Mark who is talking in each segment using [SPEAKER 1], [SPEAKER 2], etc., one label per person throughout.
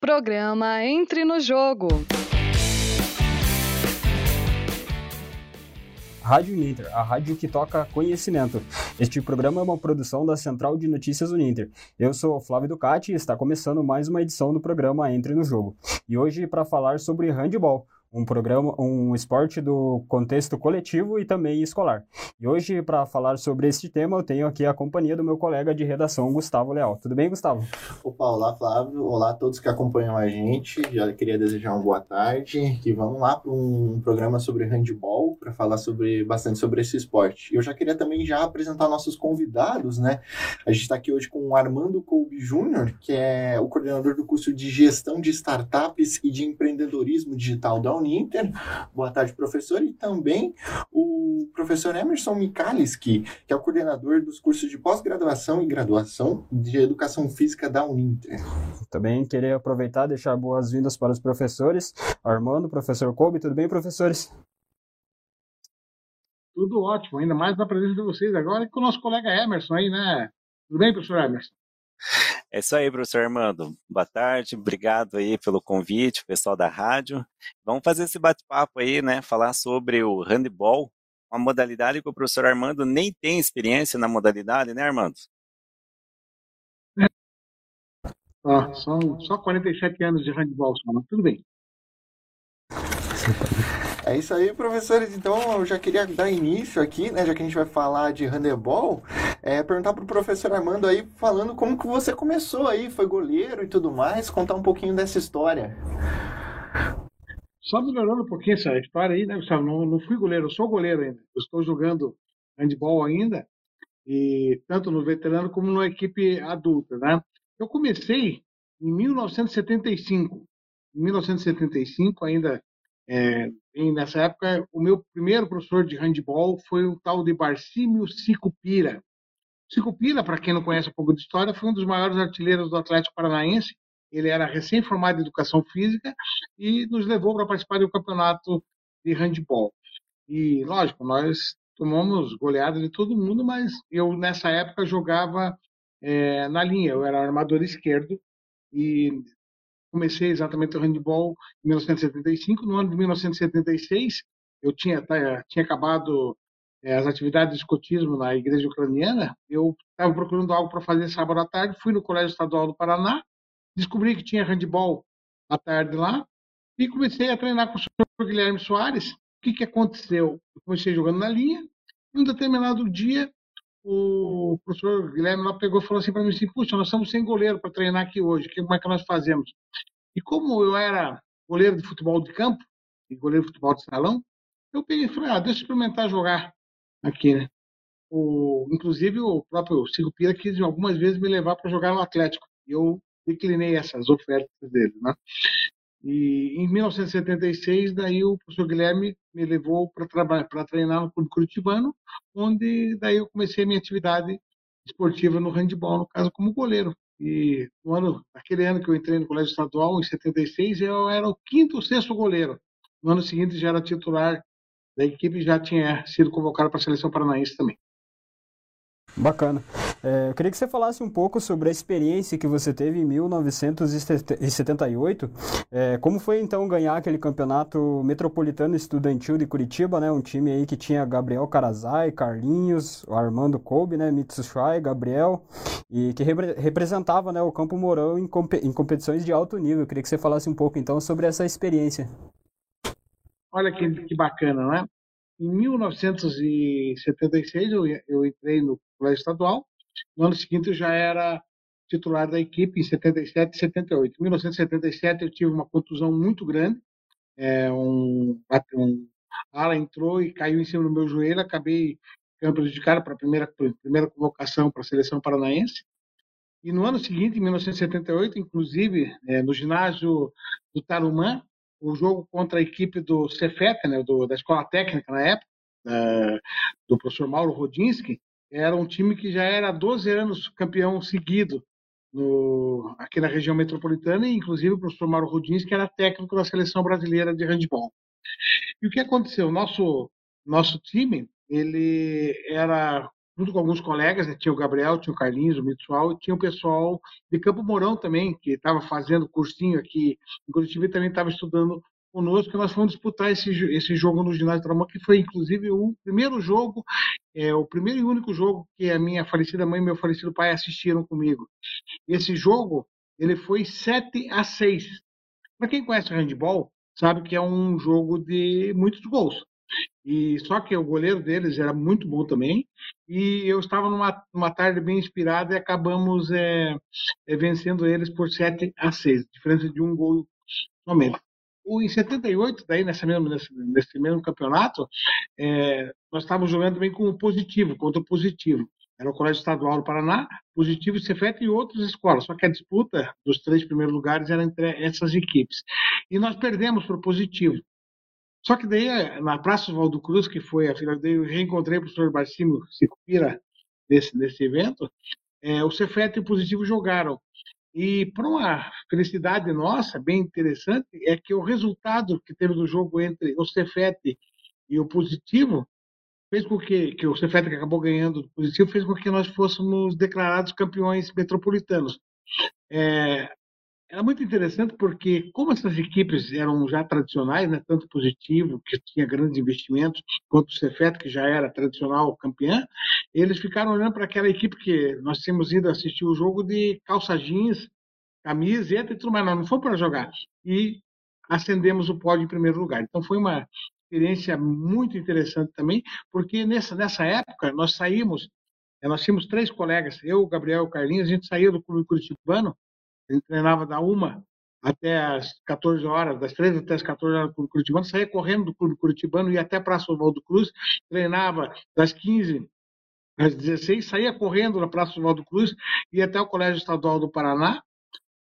[SPEAKER 1] Programa Entre no Jogo.
[SPEAKER 2] Rádio Uninter, a rádio que toca conhecimento. Este programa é uma produção da Central de Notícias Uninter. Eu sou Flávio Ducati e está começando mais uma edição do programa Entre no Jogo. E hoje para falar sobre handball, um programa, um esporte do contexto coletivo e também escolar. E hoje, para falar sobre este tema, eu tenho aqui a companhia do meu colega de redação, Gustavo Leal. Tudo bem, Gustavo?
[SPEAKER 3] Opa, olá, Flávio. Olá a todos que acompanham a gente. Já queria desejar uma boa tarde. E vamos lá para um programa sobre handball, para falar sobre bastante sobre esse esporte. Eu já queria também já apresentar nossos convidados, né? A gente está aqui hoje com o Armando Colby Júnior, que é o coordenador do curso de Gestão de Startups e de Empreendedorismo Digital da Uninter. Boa tarde, professor. E também o professor Emerson Mikaliski, que é o coordenador dos cursos de pós-graduação e graduação de Educação Física da Uninter.
[SPEAKER 2] Também queria aproveitar e deixar boas-vindas para os professores. Armando, professor Kobe, tudo bem, professores?
[SPEAKER 4] Tudo ótimo, ainda mais na presença de vocês agora e com o nosso colega Emerson aí, né? Tudo bem, professor Emerson?
[SPEAKER 5] É isso aí, professor Armando. Boa tarde, obrigado aí pelo convite, pessoal da rádio. Vamos fazer esse bate-papo aí, né? Falar sobre o handball, uma modalidade que o professor Armando nem tem experiência na modalidade, né, Armando?
[SPEAKER 4] É. Ah, são só 47 anos de handball, só, mas tudo bem.
[SPEAKER 3] É isso aí, professores. Então, eu já queria dar início aqui, né, já que a gente vai falar de handebol, é, perguntar para o professor Armando aí, falando como que você começou aí, foi goleiro e tudo mais, contar um pouquinho dessa história.
[SPEAKER 4] Só melhorando um pouquinho essa história aí, né, Gustavo? Não, não fui goleiro, eu sou goleiro ainda. Eu estou jogando handball ainda, e tanto no veterano como na equipe adulta, né? Eu comecei em 1975. Em 1975, ainda é, nessa época, o meu primeiro professor de handball foi o tal de Barcímio Sicupira. Sicupira, para quem não conhece um pouco de história, foi um dos maiores artilheiros do Atlético Paranaense. Ele era recém-formado em educação física e nos levou para participar do campeonato de handball. E, lógico, nós tomamos goleada de todo mundo, mas eu, nessa época, jogava é, na linha. Eu era armador esquerdo e comecei exatamente o handball em 1975. No ano de 1976, eu tinha, tá, tinha acabado é, as atividades de escotismo na igreja ucraniana. Eu estava procurando algo para fazer sábado à tarde, fui no Colégio Estadual do Paraná, descobri que tinha handball à tarde lá e comecei a treinar com o senhor Guilherme Soares. O que, que aconteceu? Eu comecei jogando na linha, e um determinado dia o professor Guilherme lá pegou e falou assim para mim assim, puxa, nós estamos sem goleiro para treinar aqui hoje, como é que nós fazemos? E como eu era goleiro de futebol de campo e goleiro de futebol de salão, eu peguei e falei, ah, deixa eu experimentar jogar aqui, né? O, inclusive o próprio Cigo Pira quis algumas vezes me levar para jogar no Atlético. E eu declinei essas ofertas dele, né? E em 1976, daí o professor Guilherme me levou para trabalhar, para treinar no Clube Curitibano, onde daí eu comecei a minha atividade esportiva no handball, no caso como goleiro. E no ano, aquele ano que eu entrei no colégio estadual, em 76, eu era o quinto ou sexto goleiro. No ano seguinte já era titular da equipe já tinha sido convocado para a seleção paranaense também.
[SPEAKER 2] Bacana. É, eu queria que você falasse um pouco sobre a experiência que você teve em 1978. É, como foi então ganhar aquele campeonato metropolitano estudantil de Curitiba, né? Um time aí que tinha Gabriel Carazai, Carlinhos, Armando Kobe, né? Mitsushai, Gabriel, e que repre representava né, o Campo Mourão em, comp em competições de alto nível. Eu queria que você falasse um pouco então sobre essa experiência.
[SPEAKER 4] Olha que, que bacana, né? Em 1976 eu, eu entrei no colégio estadual. No ano seguinte eu já era titular da equipe em 77 e 78. Em 1977 eu tive uma contusão muito grande. É, um, um ala entrou e caiu em cima do meu joelho. Acabei ficando prejudicado para a primeira, primeira convocação para a seleção paranaense. E no ano seguinte, em 1978, inclusive, é, no ginásio do Tarumã, o jogo contra a equipe do Cefet, né, do, da escola técnica na época, uh, do professor Mauro Rodinski, era um time que já era há 12 anos campeão seguido no, aqui na região metropolitana, e inclusive o professor Mauro Rodinski era técnico da seleção brasileira de handball. E o que aconteceu? Nosso, nosso time ele era junto com alguns colegas, né? tinha o Gabriel, tinha o Carlinhos, o Mitsual, e tinha o pessoal de Campo Mourão também, que estava fazendo cursinho aqui em Curitiba e também estava estudando conosco, nós fomos disputar esse, esse jogo no ginásio Traumão, que foi inclusive o primeiro jogo, é, o primeiro e único jogo que a minha falecida mãe e meu falecido pai assistiram comigo. Esse jogo, ele foi 7 a 6. Para quem conhece o handball, sabe que é um jogo de muitos gols. E só que o goleiro deles era muito bom também. E eu estava numa, numa tarde bem inspirada e acabamos é, é, vencendo eles por 7 a 6, diferença de um gol somente. O, em 78, daí nessa mesmo, nesse, nesse mesmo campeonato, é, nós estávamos jogando também com o positivo, contra o positivo. Era o Colégio Estadual do Paraná, Positivo e Cefet e outras escolas. Só que a disputa dos três primeiros lugares era entre essas equipes. E nós perdemos para o Positivo. Só que daí, na Praça Oswaldo Cruz, que foi a final, daí eu reencontrei o professor Barcimo Sicupira nesse, nesse evento, é, o Cefet e o Positivo jogaram. E para uma felicidade nossa, bem interessante, é que o resultado que teve do jogo entre o Cefete e o Positivo fez com que, que o Cefete que acabou ganhando do Positivo fez com que nós fôssemos declarados campeões metropolitanos. É, era muito interessante porque, como essas equipes eram já tradicionais, né, tanto Positivo, que tinha grandes investimentos, quanto o Cefet, que já era tradicional campeã, eles ficaram olhando para aquela equipe que nós tínhamos ido assistir o jogo de calça jeans, camiseta e tudo mais. Não fomos para jogar. E acendemos o pódio em primeiro lugar. Então foi uma experiência muito interessante também, porque nessa, nessa época nós saímos, eh, nós tínhamos três colegas, eu, o Gabriel e o Carlinhos, a gente saía do clube curitibano gente treinava da uma até as 14 horas, das 13 até as 14 horas do Clube Curitibano, saía correndo do Clube Curitibano, ia até a Praça Oswaldo Cruz, treinava das 15 às 16, saía correndo na Praça Oswaldo Cruz, ia até o Colégio Estadual do Paraná,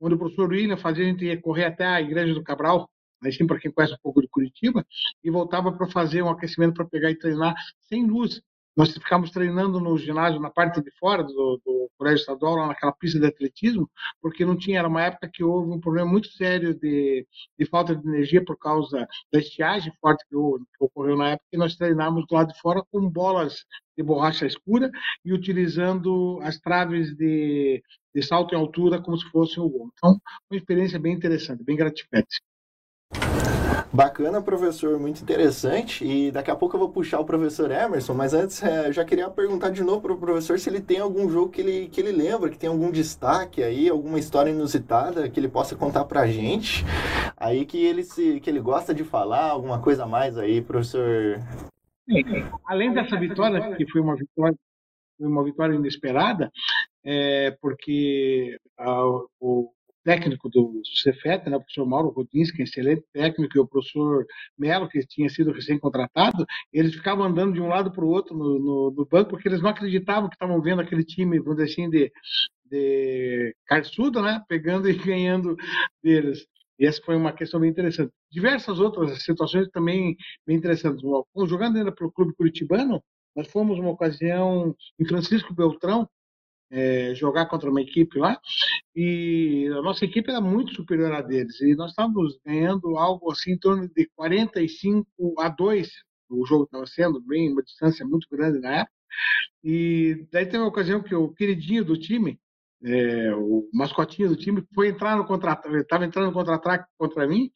[SPEAKER 4] onde o professor William fazia a gente correr até a Igreja do Cabral, aí sim para quem conhece um pouco de Curitiba, e voltava para fazer um aquecimento para pegar e treinar sem luz, nós ficamos treinando no ginásio, na parte de fora do, do colégio estadual, lá naquela pista de atletismo, porque não tinha, era uma época que houve um problema muito sério de, de falta de energia por causa da estiagem forte que, ocorreu na época, e nós treinávamos do lado de fora com bolas de borracha escura e utilizando as traves de, de salto em altura como se fosse o gol. Então, uma experiência bem interessante, bem gratificante.
[SPEAKER 3] Bacana, professor, muito interessante. E daqui a pouco eu vou puxar o professor Emerson, mas antes é, já queria perguntar de novo para o professor se ele tem algum jogo que ele, que ele lembra, que tem algum destaque aí, alguma história inusitada que ele possa contar para a gente. Aí que ele, se, que ele gosta de falar, alguma coisa a mais aí, professor.
[SPEAKER 4] Além dessa vitória, que foi uma vitória, uma vitória inesperada, é, porque a, o técnico do Cefet, né, o professor Mauro Rodinski, excelente técnico, e o professor Melo, que tinha sido recém-contratado, eles ficavam andando de um lado para o outro no, no, no, banco, porque eles não acreditavam que estavam vendo aquele time, vamos dizer assim, de, de né, pegando e ganhando deles. E essa foi uma questão bem interessante. Diversas outras situações também bem interessantes. Jogando ainda para o Clube Curitibano, nós fomos uma ocasião em Francisco Beltrão, é, jogar contra uma equipe lá. E a nossa equipe era muito superior a deles. E nós estávamos ganhando algo assim em torno de 45 a 2 o jogo estava sendo bem uma distância muito grande na época. E daí teve uma ocasião que o queridinho do time é, o mascotinho do time foi entrar no contra estava entrando no contra-ataque contra mim.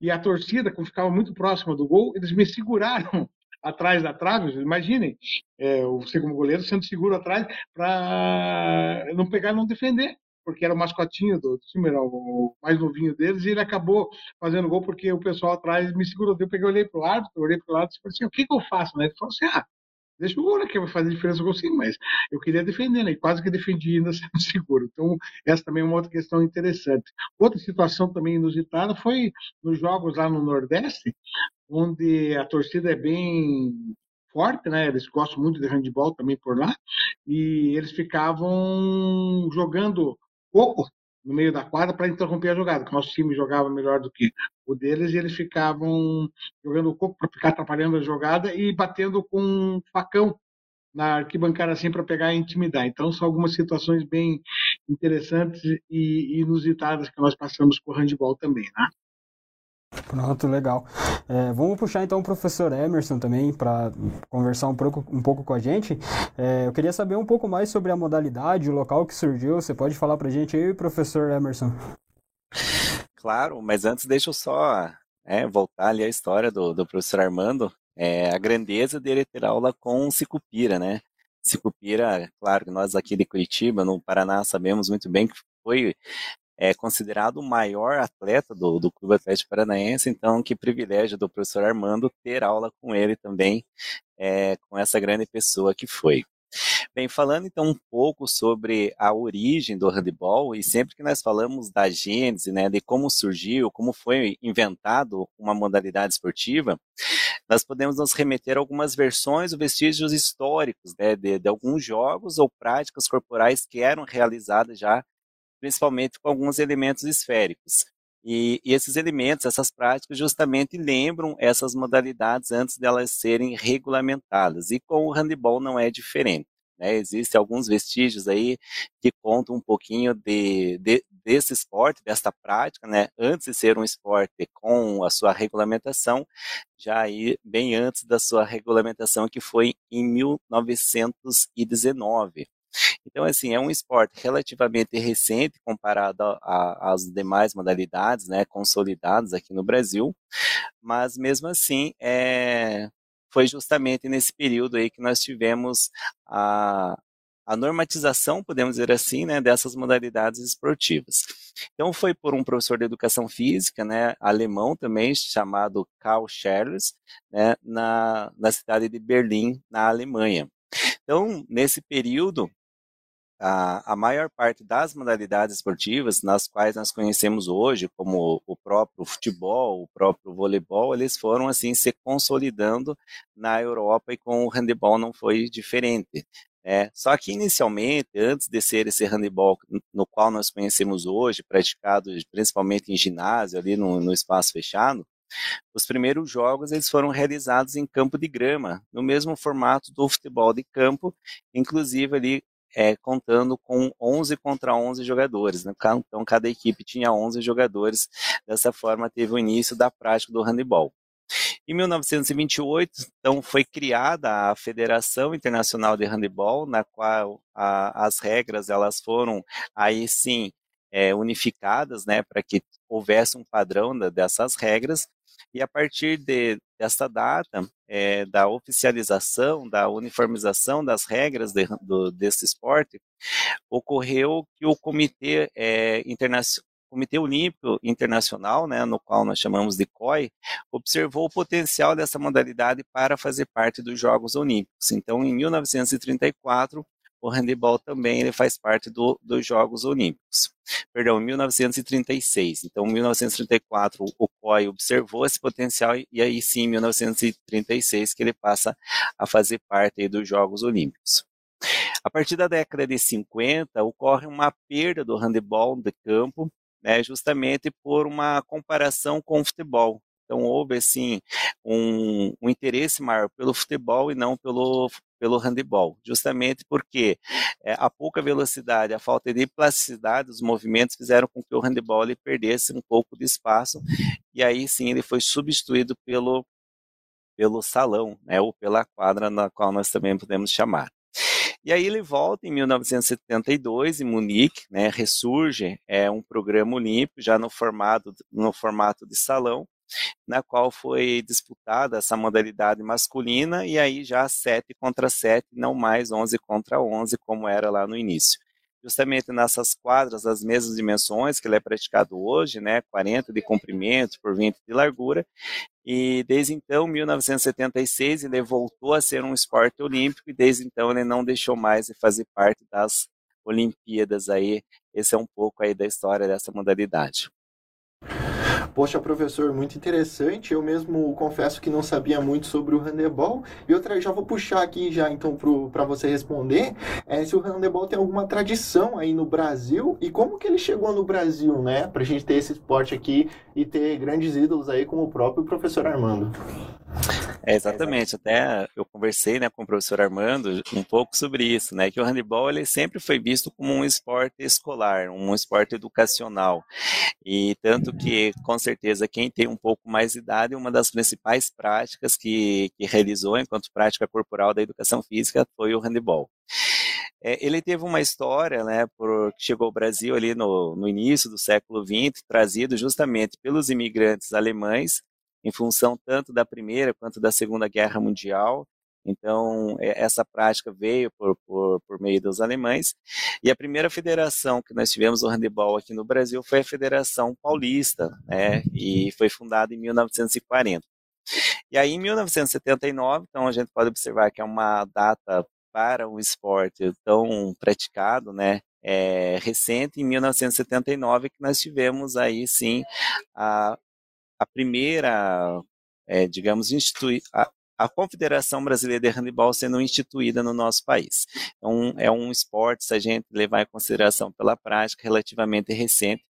[SPEAKER 4] E a torcida como ficava muito próxima do gol eles me seguraram atrás da trave, imaginem, é, você como goleiro sendo seguro atrás para não pegar e não defender, porque era o mascotinho do time, era o mais novinho deles, e ele acabou fazendo gol porque o pessoal atrás me segurou. Eu peguei, olhei para o árbitro, olhei para o lado e falei assim, o que, que eu faço? Né? Ele falou assim, ah, deixa o gol aqui, vai fazer diferença o gol sim, mas eu queria defender, né? E quase que defendi ainda sendo seguro. Então, essa também é uma outra questão interessante. Outra situação também inusitada foi nos jogos lá no Nordeste, onde a torcida é bem forte, né? Eles gostam muito de handball também por lá, e eles ficavam jogando coco no meio da quadra para interromper a jogada, que o nosso time jogava melhor do que o deles, e eles ficavam jogando coco para ficar atrapalhando a jogada e batendo com um facão na arquibancada assim para pegar e intimidar. Então são algumas situações bem interessantes e inusitadas que nós passamos com o handball também, né?
[SPEAKER 2] Pronto, legal. É, vamos puxar então o professor Emerson também para conversar um pouco, um pouco com a gente. É, eu queria saber um pouco mais sobre a modalidade, o local que surgiu. Você pode falar para a gente aí, professor Emerson?
[SPEAKER 5] Claro, mas antes deixa eu só é, voltar ali à história do, do professor Armando. É, a grandeza dele ter aula com Cicupira, né? Cicupira, claro que nós aqui de Curitiba, no Paraná, sabemos muito bem que foi é considerado o maior atleta do, do Clube Atlético Paranaense, então que privilégio do professor Armando ter aula com ele também, é, com essa grande pessoa que foi. Bem, falando então um pouco sobre a origem do handebol, e sempre que nós falamos da gênese, né, de como surgiu, como foi inventado uma modalidade esportiva, nós podemos nos remeter a algumas versões ou vestígios históricos né, de, de alguns jogos ou práticas corporais que eram realizadas já principalmente com alguns elementos esféricos. E, e, esses elementos, essas práticas, justamente lembram essas modalidades antes delas serem regulamentadas. E com o handebol não é diferente. Né? Existem alguns vestígios aí que contam um pouquinho de, de, desse esporte, desta prática, né? antes de ser um esporte com a sua regulamentação, já aí bem antes da sua regulamentação, que foi em 1919. Então, assim, é um esporte relativamente recente comparado às demais modalidades, né, consolidadas aqui no Brasil, mas mesmo assim, é, foi justamente nesse período aí que nós tivemos a, a normatização, podemos dizer assim, né, dessas modalidades esportivas. Então foi por um professor de educação física, né, alemão também, chamado Karl Scherles, né, na, na cidade de Berlim, na Alemanha. Então, nesse período, a, a maior parte das modalidades esportivas, nas quais nós conhecemos hoje, como o próprio futebol, o próprio voleibol, eles foram assim se consolidando na Europa e com o handebol não foi diferente. É, só que inicialmente, antes de ser esse handebol no qual nós conhecemos hoje, praticado principalmente em ginásio, ali no, no espaço fechado, os primeiros jogos eles foram realizados em campo de grama, no mesmo formato do futebol de campo, inclusive ali é, contando com 11 contra 11 jogadores. Né? Então, cada equipe tinha 11 jogadores. Dessa forma, teve o início da prática do handebol. Em 1928, então, foi criada a Federação Internacional de Handebol, na qual a, as regras elas foram aí sim é, unificadas, né, para que houvesse um padrão da, dessas regras. E a partir de, desta data, é, da oficialização, da uniformização das regras de, do, desse esporte, ocorreu que o Comitê é, Comitê Olímpico Internacional, né, no qual nós chamamos de COI, observou o potencial dessa modalidade para fazer parte dos Jogos Olímpicos. Então, em 1934, o handebol também ele faz parte do, dos Jogos Olímpicos. Perdão, em 1936. Então, em 1934, o COI observou esse potencial e aí sim, em 1936, que ele passa a fazer parte dos Jogos Olímpicos. A partir da década de 50, ocorre uma perda do handebol de campo, né, justamente por uma comparação com o futebol. Então houve assim um, um, interesse maior pelo futebol e não pelo pelo handebol, justamente porque é, a pouca velocidade, a falta de plasticidade dos movimentos fizeram com que o handebol ele perdesse um pouco de espaço e aí sim ele foi substituído pelo pelo salão, né, ou pela quadra na qual nós também podemos chamar. E aí ele volta em 1972 em Munique, né, ressurge é um programa olímpico já no formato no formato de salão na qual foi disputada essa modalidade masculina e aí já 7 contra 7, não mais 11 contra 11 como era lá no início. Justamente nessas quadras das mesmas dimensões que ele é praticado hoje, né, 40 de comprimento por 20 de largura, e desde então, 1976, ele voltou a ser um esporte olímpico e desde então ele não deixou mais de fazer parte das Olimpíadas aí. Esse é um pouco aí da história dessa modalidade.
[SPEAKER 3] Poxa, professor, muito interessante. Eu mesmo confesso que não sabia muito sobre o handebol. E outra, já vou puxar aqui já então para você responder é, se o handebol tem alguma tradição aí no Brasil e como que ele chegou no Brasil, né? Para a gente ter esse esporte aqui e ter grandes ídolos aí como o próprio professor Armando.
[SPEAKER 5] É, exatamente, até eu conversei né, com o professor Armando um pouco sobre isso, né, que o handebol ele sempre foi visto como um esporte escolar, um esporte educacional, e tanto que, certeza, quem tem um pouco mais de idade, uma das principais práticas que, que realizou enquanto prática corporal da educação física foi o handebol. É, ele teve uma história, né, por, chegou ao Brasil ali no, no início do século XX, trazido justamente pelos imigrantes alemães, em função tanto da Primeira quanto da Segunda Guerra Mundial. Então, é, essa prática veio por, por, por, meio dos alemães. E a primeira federação que nós tivemos o handebol aqui no Brasil foi a Federação Paulista, né? E foi fundada em 1940. E aí, em 1979, então a gente pode observar que é uma data para um esporte tão praticado, né? É, recente, em 1979, que nós tivemos aí sim a, a primeira, é, digamos, institui a, a Confederação Brasileira de Handebol sendo instituída no nosso país. Então, é um esporte, se a gente levar em consideração pela prática, relativamente recente,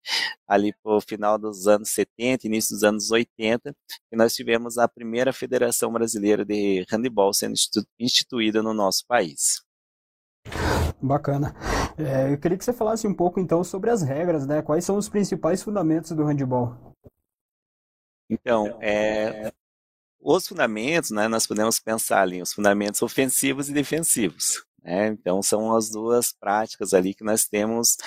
[SPEAKER 5] ali para o final dos anos 70, início dos anos 80, que nós tivemos a primeira Federação Brasileira de Handebol sendo instituída no nosso país.
[SPEAKER 2] Bacana. É, eu queria que você falasse um pouco então sobre as regras, né? Quais são os principais fundamentos do handebol?
[SPEAKER 5] Então, é, os fundamentos, né, nós podemos pensar ali, os fundamentos ofensivos e defensivos. Né? Então, são as duas práticas ali que nós temos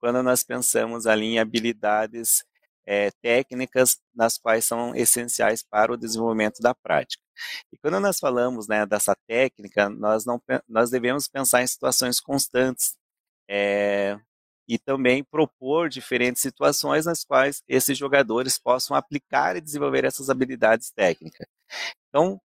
[SPEAKER 5] quando nós pensamos ali em habilidades é, técnicas nas quais são essenciais para o desenvolvimento da prática. E quando nós falamos né, dessa técnica, nós, não, nós devemos pensar em situações constantes, é, e também propor diferentes situações nas quais esses jogadores possam aplicar e desenvolver essas habilidades técnicas. Então,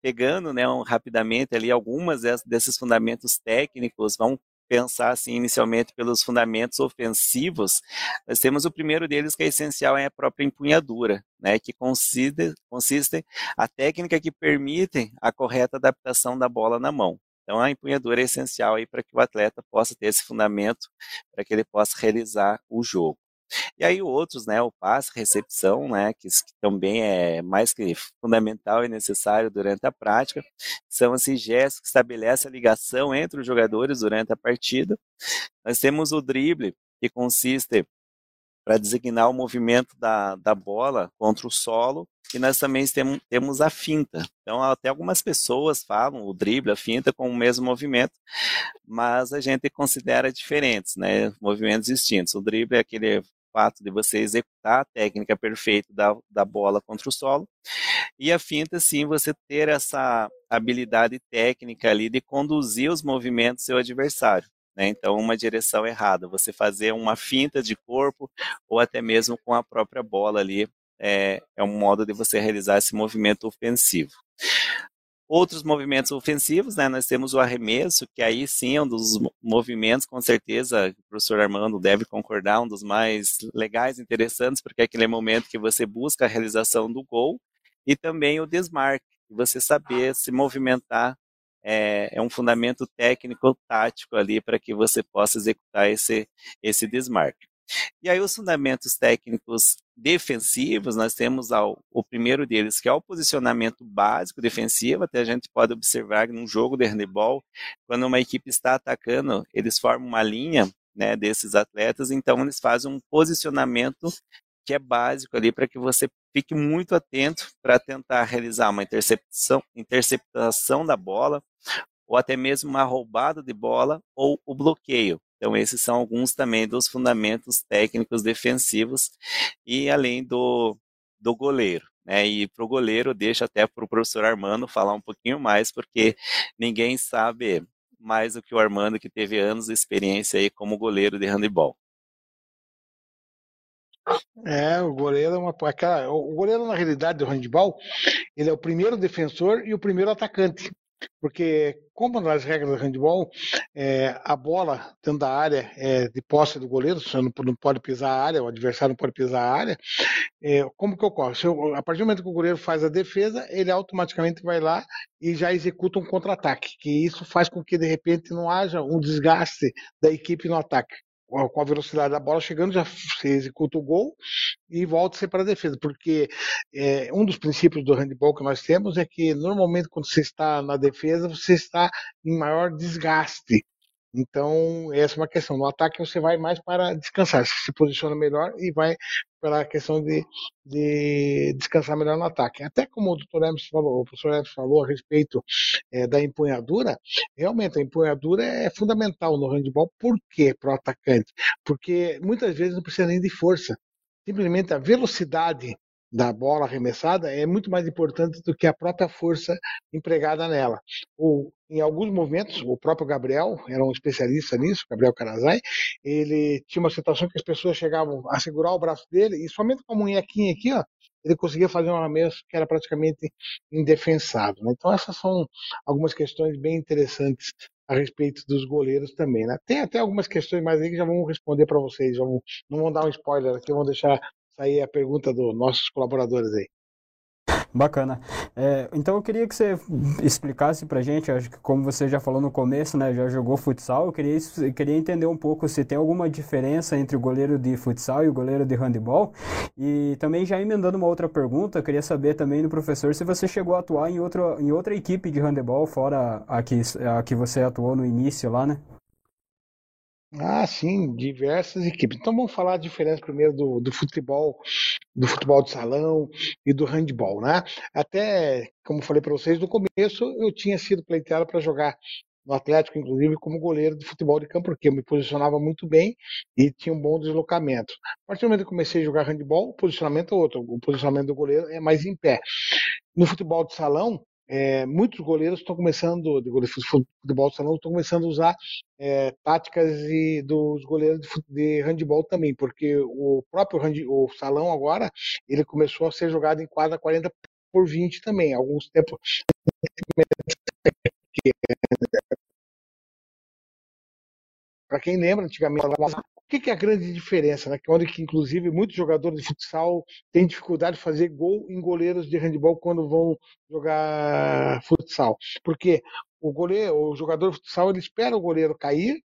[SPEAKER 5] pegando né, um, rapidamente ali algumas desses fundamentos técnicos, vamos pensar assim inicialmente pelos fundamentos ofensivos, nós temos o primeiro deles que é essencial é a própria empunhadura, né, que consiste, consiste a técnica que permite a correta adaptação da bola na mão. Então, a empunhadura é essencial aí para que o atleta possa ter esse fundamento, para que ele possa realizar o jogo. E aí outros, né, o passe, recepção, né, que, que, também é mais que fundamental e necessário durante a prática, são esses gestos que estabelecem a ligação entre os jogadores durante a partida. Nós temos o drible, que consiste para designar o movimento da, da bola contra o solo, e nós também temos, temos a finta. Então, até algumas pessoas falam o drible, a finta, com o mesmo movimento, mas a gente considera diferentes, né? Movimentos distintos. O drible é aquele fato de você executar a técnica perfeita da, da bola contra o solo, e a finta, sim, você ter essa habilidade técnica ali de conduzir os movimentos do seu adversário. Né? Então, uma direção errada, você fazer uma finta de corpo ou até mesmo com a própria bola ali, é, é um modo de você realizar esse movimento ofensivo. Outros movimentos ofensivos, né, nós temos o arremesso, que aí sim é um dos movimentos, com certeza, o professor Armando deve concordar, um dos mais legais, interessantes, porque é aquele momento que você busca a realização do gol, e também o desmarque, você saber se movimentar é, é um fundamento técnico tático ali para que você possa executar esse, esse desmarque. E aí os fundamentos técnicos defensivos, nós temos ao, o primeiro deles, que é o posicionamento básico defensivo, até a gente pode observar que num jogo de handebol, quando uma equipe está atacando, eles formam uma linha né, desses atletas, então eles fazem um posicionamento que é básico ali para que você fique muito atento para tentar realizar uma interceptação, interceptação da bola, ou até mesmo uma roubada de bola ou o bloqueio. Então, esses são alguns também dos fundamentos técnicos defensivos, e além do, do goleiro. Né? E para o goleiro, deixa até para o professor Armando falar um pouquinho mais, porque ninguém sabe mais do que o Armando, que teve anos de experiência aí como goleiro de handebol.
[SPEAKER 4] É, o goleiro é uma. Aquela, o goleiro, na realidade, do handball, ele é o primeiro defensor e o primeiro atacante. Porque, como nas regras do handball, é, a bola dentro da área é de posse do goleiro, você não, não pode pisar a área, o adversário não pode pisar a área. É, como que ocorre? Eu, a partir do momento que o goleiro faz a defesa, ele automaticamente vai lá e já executa um contra-ataque, que isso faz com que, de repente, não haja um desgaste da equipe no ataque. Com a velocidade da bola chegando, já você executa o gol e volta-se para a defesa, porque é, um dos princípios do handball que nós temos é que normalmente quando você está na defesa, você está em maior desgaste. Então, essa é uma questão. No ataque, você vai mais para descansar, você se posiciona melhor e vai para a questão de, de descansar melhor no ataque. Até como o falou, o professor Emerson falou a respeito é, da empunhadura, realmente a empunhadura é fundamental no handball. Por quê para o atacante? Porque muitas vezes não precisa nem de força. Simplesmente a velocidade da bola arremessada é muito mais importante do que a própria força empregada nela. Ou, em alguns momentos, o próprio Gabriel era um especialista nisso, Gabriel Carazai, ele tinha uma situação que as pessoas chegavam a segurar o braço dele e somente com a munhequinha aqui, ó, ele conseguia fazer um arremesso que era praticamente indefensável. Né? Então essas são algumas questões bem interessantes a respeito dos goleiros também. Né? Tem até algumas questões mais aí que já vamos responder para vocês. Vamos, não vamos dar um spoiler aqui, vamos deixar sair a pergunta dos nossos colaboradores aí.
[SPEAKER 2] Bacana. É, então eu queria que você explicasse pra gente, acho que como você já falou no começo, né, já jogou futsal, eu queria, queria entender um pouco se tem alguma diferença entre o goleiro de futsal e o goleiro de handebol. E também já emendando uma outra pergunta, eu queria saber também do professor se você chegou a atuar em, outro, em outra equipe de handebol, fora a que, a que você atuou no início lá, né?
[SPEAKER 4] Ah, sim, diversas equipes. Então vamos falar a diferença primeiro do, do futebol, do futebol de salão e do handball, né? Até, como falei para vocês, no começo eu tinha sido pleiteado para jogar no Atlético, inclusive, como goleiro de futebol de campo, porque eu me posicionava muito bem e tinha um bom deslocamento. A partir do momento que comecei a jogar handball, o posicionamento é outro. O posicionamento do goleiro é mais em pé. No futebol de salão, é, muitos goleiros estão começando, de futebol de salão, estão começando a usar é, táticas e dos goleiros de, de handball também, porque o próprio hand, o salão agora, ele começou a ser jogado em quadra 40 por 20 também, alguns tempos para quem lembra, antigamente que, que é a grande diferença? Né? Onde que, inclusive, muitos jogadores de futsal têm dificuldade de fazer gol em goleiros de handball quando vão jogar futsal. Porque o goleiro, o jogador de futsal, ele espera o goleiro cair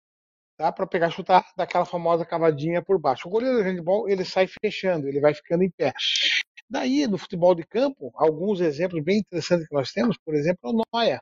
[SPEAKER 4] tá, para pegar chutar daquela famosa cavadinha por baixo. O goleiro de handball, ele sai fechando, ele vai ficando em pé. Daí, no futebol de campo, alguns exemplos bem interessantes que nós temos, por exemplo, o Noia.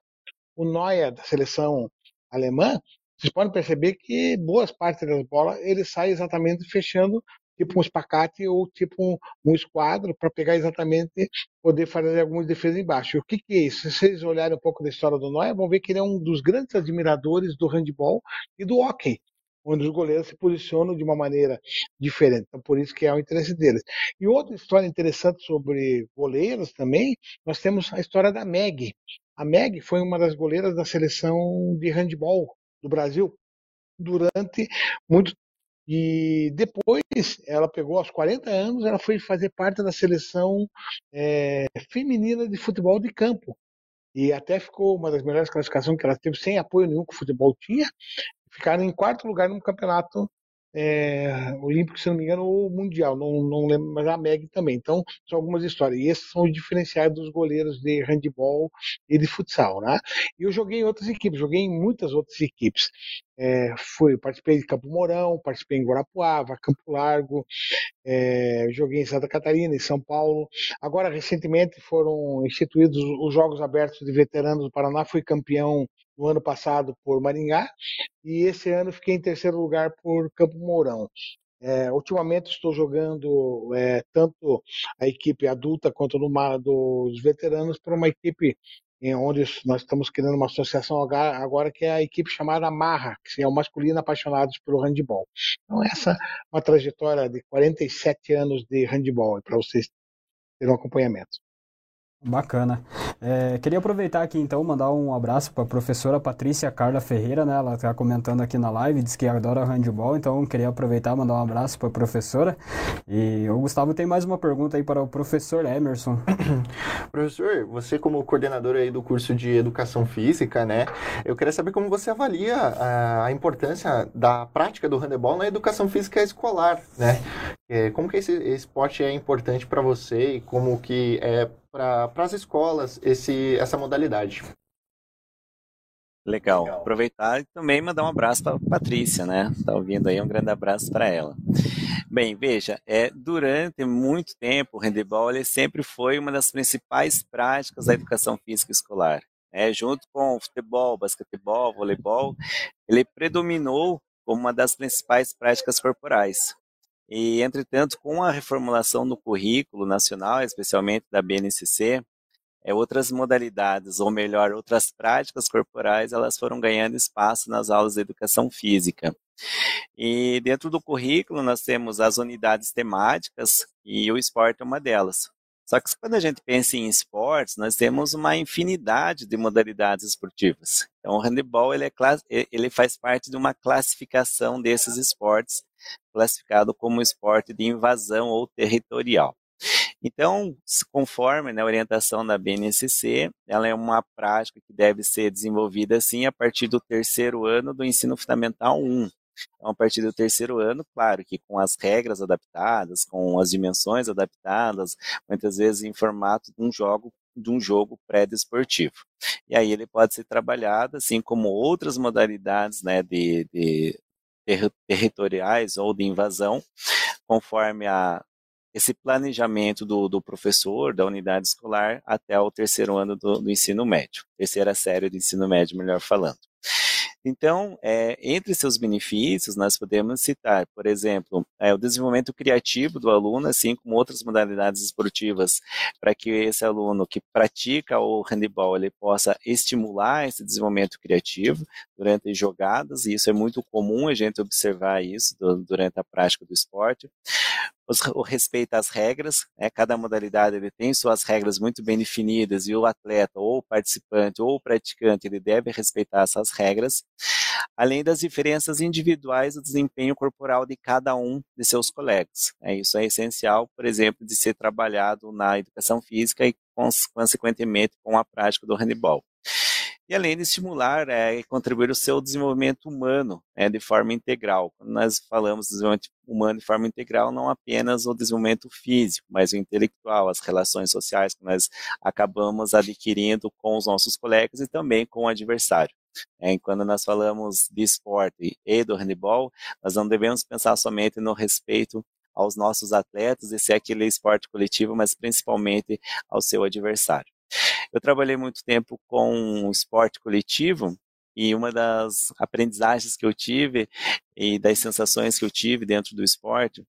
[SPEAKER 4] O Noia da seleção alemã, vocês podem perceber que boas partes das bolas ele sai exatamente fechando tipo um espacate ou tipo um, um esquadro para pegar exatamente poder fazer algumas defesas embaixo. E o que, que, é isso? Se vocês olharem um pouco da história do Noia, vão ver que ele é um dos grandes admiradores do handball e do hockey, onde os goleiros se posicionam de uma maneira diferente. Então, por isso que é o interesse deles. E outra história interessante sobre goleiros também, nós temos a história da Meg. A Meg foi uma das goleiras da seleção de handball do Brasil durante muito e depois ela pegou aos 40 anos, ela foi fazer parte da seleção é, feminina de futebol de campo. E até ficou uma das melhores classificações que ela teve, sem apoio nenhum que o futebol tinha. Ficaram em quarto lugar no campeonato é, olímpico, se não me engano, ou mundial, não, não lembro, mas a MEG também. Então, são algumas histórias. E esses são os diferenciais dos goleiros de handball e de futsal, né? E eu joguei em outras equipes, joguei em muitas outras equipes. É, fui, participei de Campo Mourão, participei em Guarapuava, Campo Largo, é, joguei em Santa Catarina, em São Paulo. Agora, recentemente, foram instituídos os Jogos Abertos de Veteranos do Paraná, fui campeão no ano passado por Maringá e esse ano fiquei em terceiro lugar por Campo Mourão. É, ultimamente estou jogando é, tanto a equipe adulta quanto no dos veteranos para uma equipe em onde nós estamos criando uma associação agora que é a equipe chamada Marra, que é o masculino apaixonados pelo handball. Então essa é uma trajetória de 47 anos de handball para vocês terem um acompanhamento.
[SPEAKER 2] Bacana. É, queria aproveitar aqui então mandar um abraço para a professora Patrícia Carla Ferreira, né? Ela está comentando aqui na live, diz que adora handball, então queria aproveitar e mandar um abraço para a professora. E o Gustavo tem mais uma pergunta aí para o professor Emerson.
[SPEAKER 3] professor, você como coordenador aí do curso de Educação Física, né? Eu queria saber como você avalia a, a importância da prática do handebol na educação física escolar, né? É, como que esse esporte é importante para você e como que é para as escolas esse, essa modalidade?
[SPEAKER 5] Legal. Aproveitar e também mandar um abraço para Patrícia, né? Tá ouvindo aí? Um grande abraço para ela. Bem, veja, é, durante muito tempo o handebol ele sempre foi uma das principais práticas da educação física escolar. É, junto com o futebol, basquetebol, voleibol, ele predominou como uma das principais práticas corporais. E, entretanto, com a reformulação do currículo nacional, especialmente da BNCC, é, outras modalidades, ou melhor, outras práticas corporais, elas foram ganhando espaço nas aulas de educação física. E dentro do currículo nós temos as unidades temáticas e o esporte é uma delas. Só que quando a gente pensa em esportes, nós temos uma infinidade de modalidades esportivas. Então, o handebol ele, é, ele faz parte de uma classificação desses esportes, classificado como esporte de invasão ou territorial. Então, conforme né, a orientação da BNCC, ela é uma prática que deve ser desenvolvida assim a partir do terceiro ano do ensino fundamental 1. Então, a partir do terceiro ano, claro que com as regras adaptadas, com as dimensões adaptadas, muitas vezes em formato de um jogo de um jogo pré-desportivo. E aí ele pode ser trabalhado, assim como outras modalidades né, de, de territoriais ou de invasão, conforme a, esse planejamento do, do, professor, da unidade escolar, até o terceiro ano do, do ensino médio, terceira série do ensino médio, melhor falando. Então, é, entre seus benefícios, nós podemos citar, por exemplo, é, o desenvolvimento criativo do aluno, assim como outras modalidades esportivas, para que esse aluno que pratica o handebol ele possa estimular esse desenvolvimento criativo durante as jogadas, e isso é muito comum a gente observar isso durante a prática do esporte o respeito às regras, né? cada modalidade ele tem suas regras muito bem definidas e o atleta ou o participante ou o praticante ele deve respeitar essas regras, além das diferenças individuais do desempenho corporal de cada um de seus colegas. É, isso é essencial, por exemplo, de ser trabalhado na educação física e consequentemente com a prática do handebol e além de estimular é, contribuir o seu desenvolvimento humano é, de forma integral. Quando nós falamos de desenvolvimento humano de forma integral, não apenas o desenvolvimento físico, mas o intelectual, as relações sociais que nós acabamos adquirindo com os nossos colegas e também com o adversário. É, quando nós falamos de esporte e do handebol, nós não devemos pensar somente no respeito aos nossos atletas, esse é aquele esporte coletivo, mas principalmente ao seu adversário. Eu trabalhei muito tempo com esporte coletivo e uma das aprendizagens que eu tive e das sensações que eu tive dentro do esporte,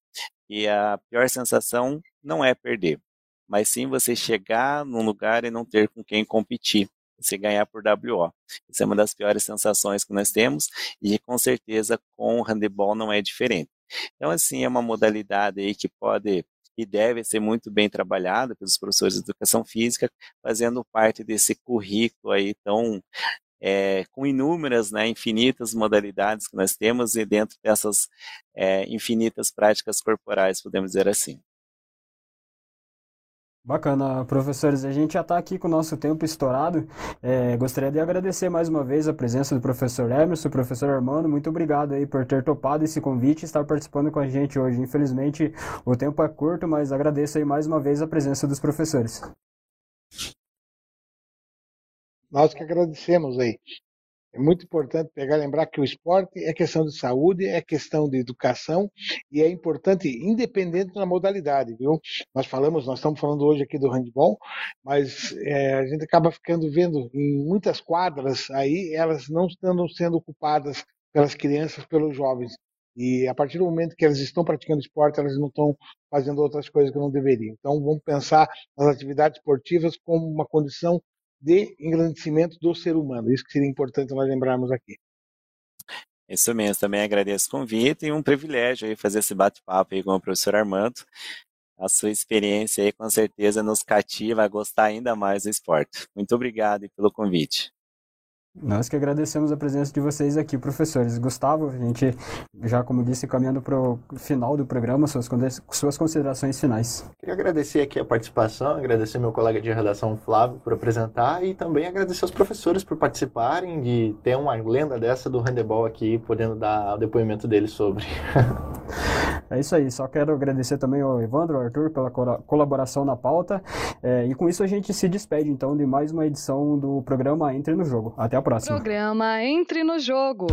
[SPEAKER 5] e a pior sensação não é perder, mas sim você chegar num lugar e não ter com quem competir, você ganhar por WO. Isso é uma das piores sensações que nós temos e com certeza com o handebol não é diferente. Então, assim, é uma modalidade aí que pode e deve ser muito bem trabalhada pelos professores de educação física, fazendo parte desse currículo aí tão é, com inúmeras, né, infinitas modalidades que nós temos e dentro dessas é, infinitas práticas corporais, podemos dizer assim.
[SPEAKER 2] Bacana, professores. A gente já está aqui com o nosso tempo estourado. É, gostaria de agradecer mais uma vez a presença do professor Emerson, professor Armando. Muito obrigado aí por ter topado esse convite e estar participando com a gente hoje. Infelizmente, o tempo é curto, mas agradeço aí mais uma vez a presença dos professores.
[SPEAKER 4] Nós que agradecemos aí. É muito importante pegar lembrar que o esporte é questão de saúde, é questão de educação e é importante independente da modalidade, viu? Nós falamos, nós estamos falando hoje aqui do handball, mas é, a gente acaba ficando vendo em muitas quadras aí elas não estão sendo ocupadas pelas crianças, pelos jovens. E a partir do momento que elas estão praticando esporte, elas não estão fazendo outras coisas que não deveriam. Então, vamos pensar nas atividades esportivas como uma condição de engrandecimento do ser humano. Isso que seria importante nós lembrarmos aqui.
[SPEAKER 5] Isso mesmo, também agradeço o convite e um privilégio aí fazer esse bate-papo aí com o professor Armando. A sua experiência aí com certeza nos cativa a gostar ainda mais do esporte. Muito obrigado pelo convite.
[SPEAKER 2] Nós que agradecemos a presença de vocês aqui, professores. Gustavo, a gente já, como disse, caminhando para o final do programa, suas, suas considerações finais.
[SPEAKER 3] Queria agradecer aqui a participação, agradecer meu colega de redação Flávio por apresentar e também agradecer aos professores por participarem de ter uma lenda dessa do handebol aqui, podendo dar o depoimento deles sobre.
[SPEAKER 2] É isso aí, só quero agradecer também ao Evandro, ao Arthur, pela colaboração na pauta. É, e com isso a gente se despede então de mais uma edição do programa Entre no Jogo. Até a próxima.
[SPEAKER 1] Programa Entre no Jogo.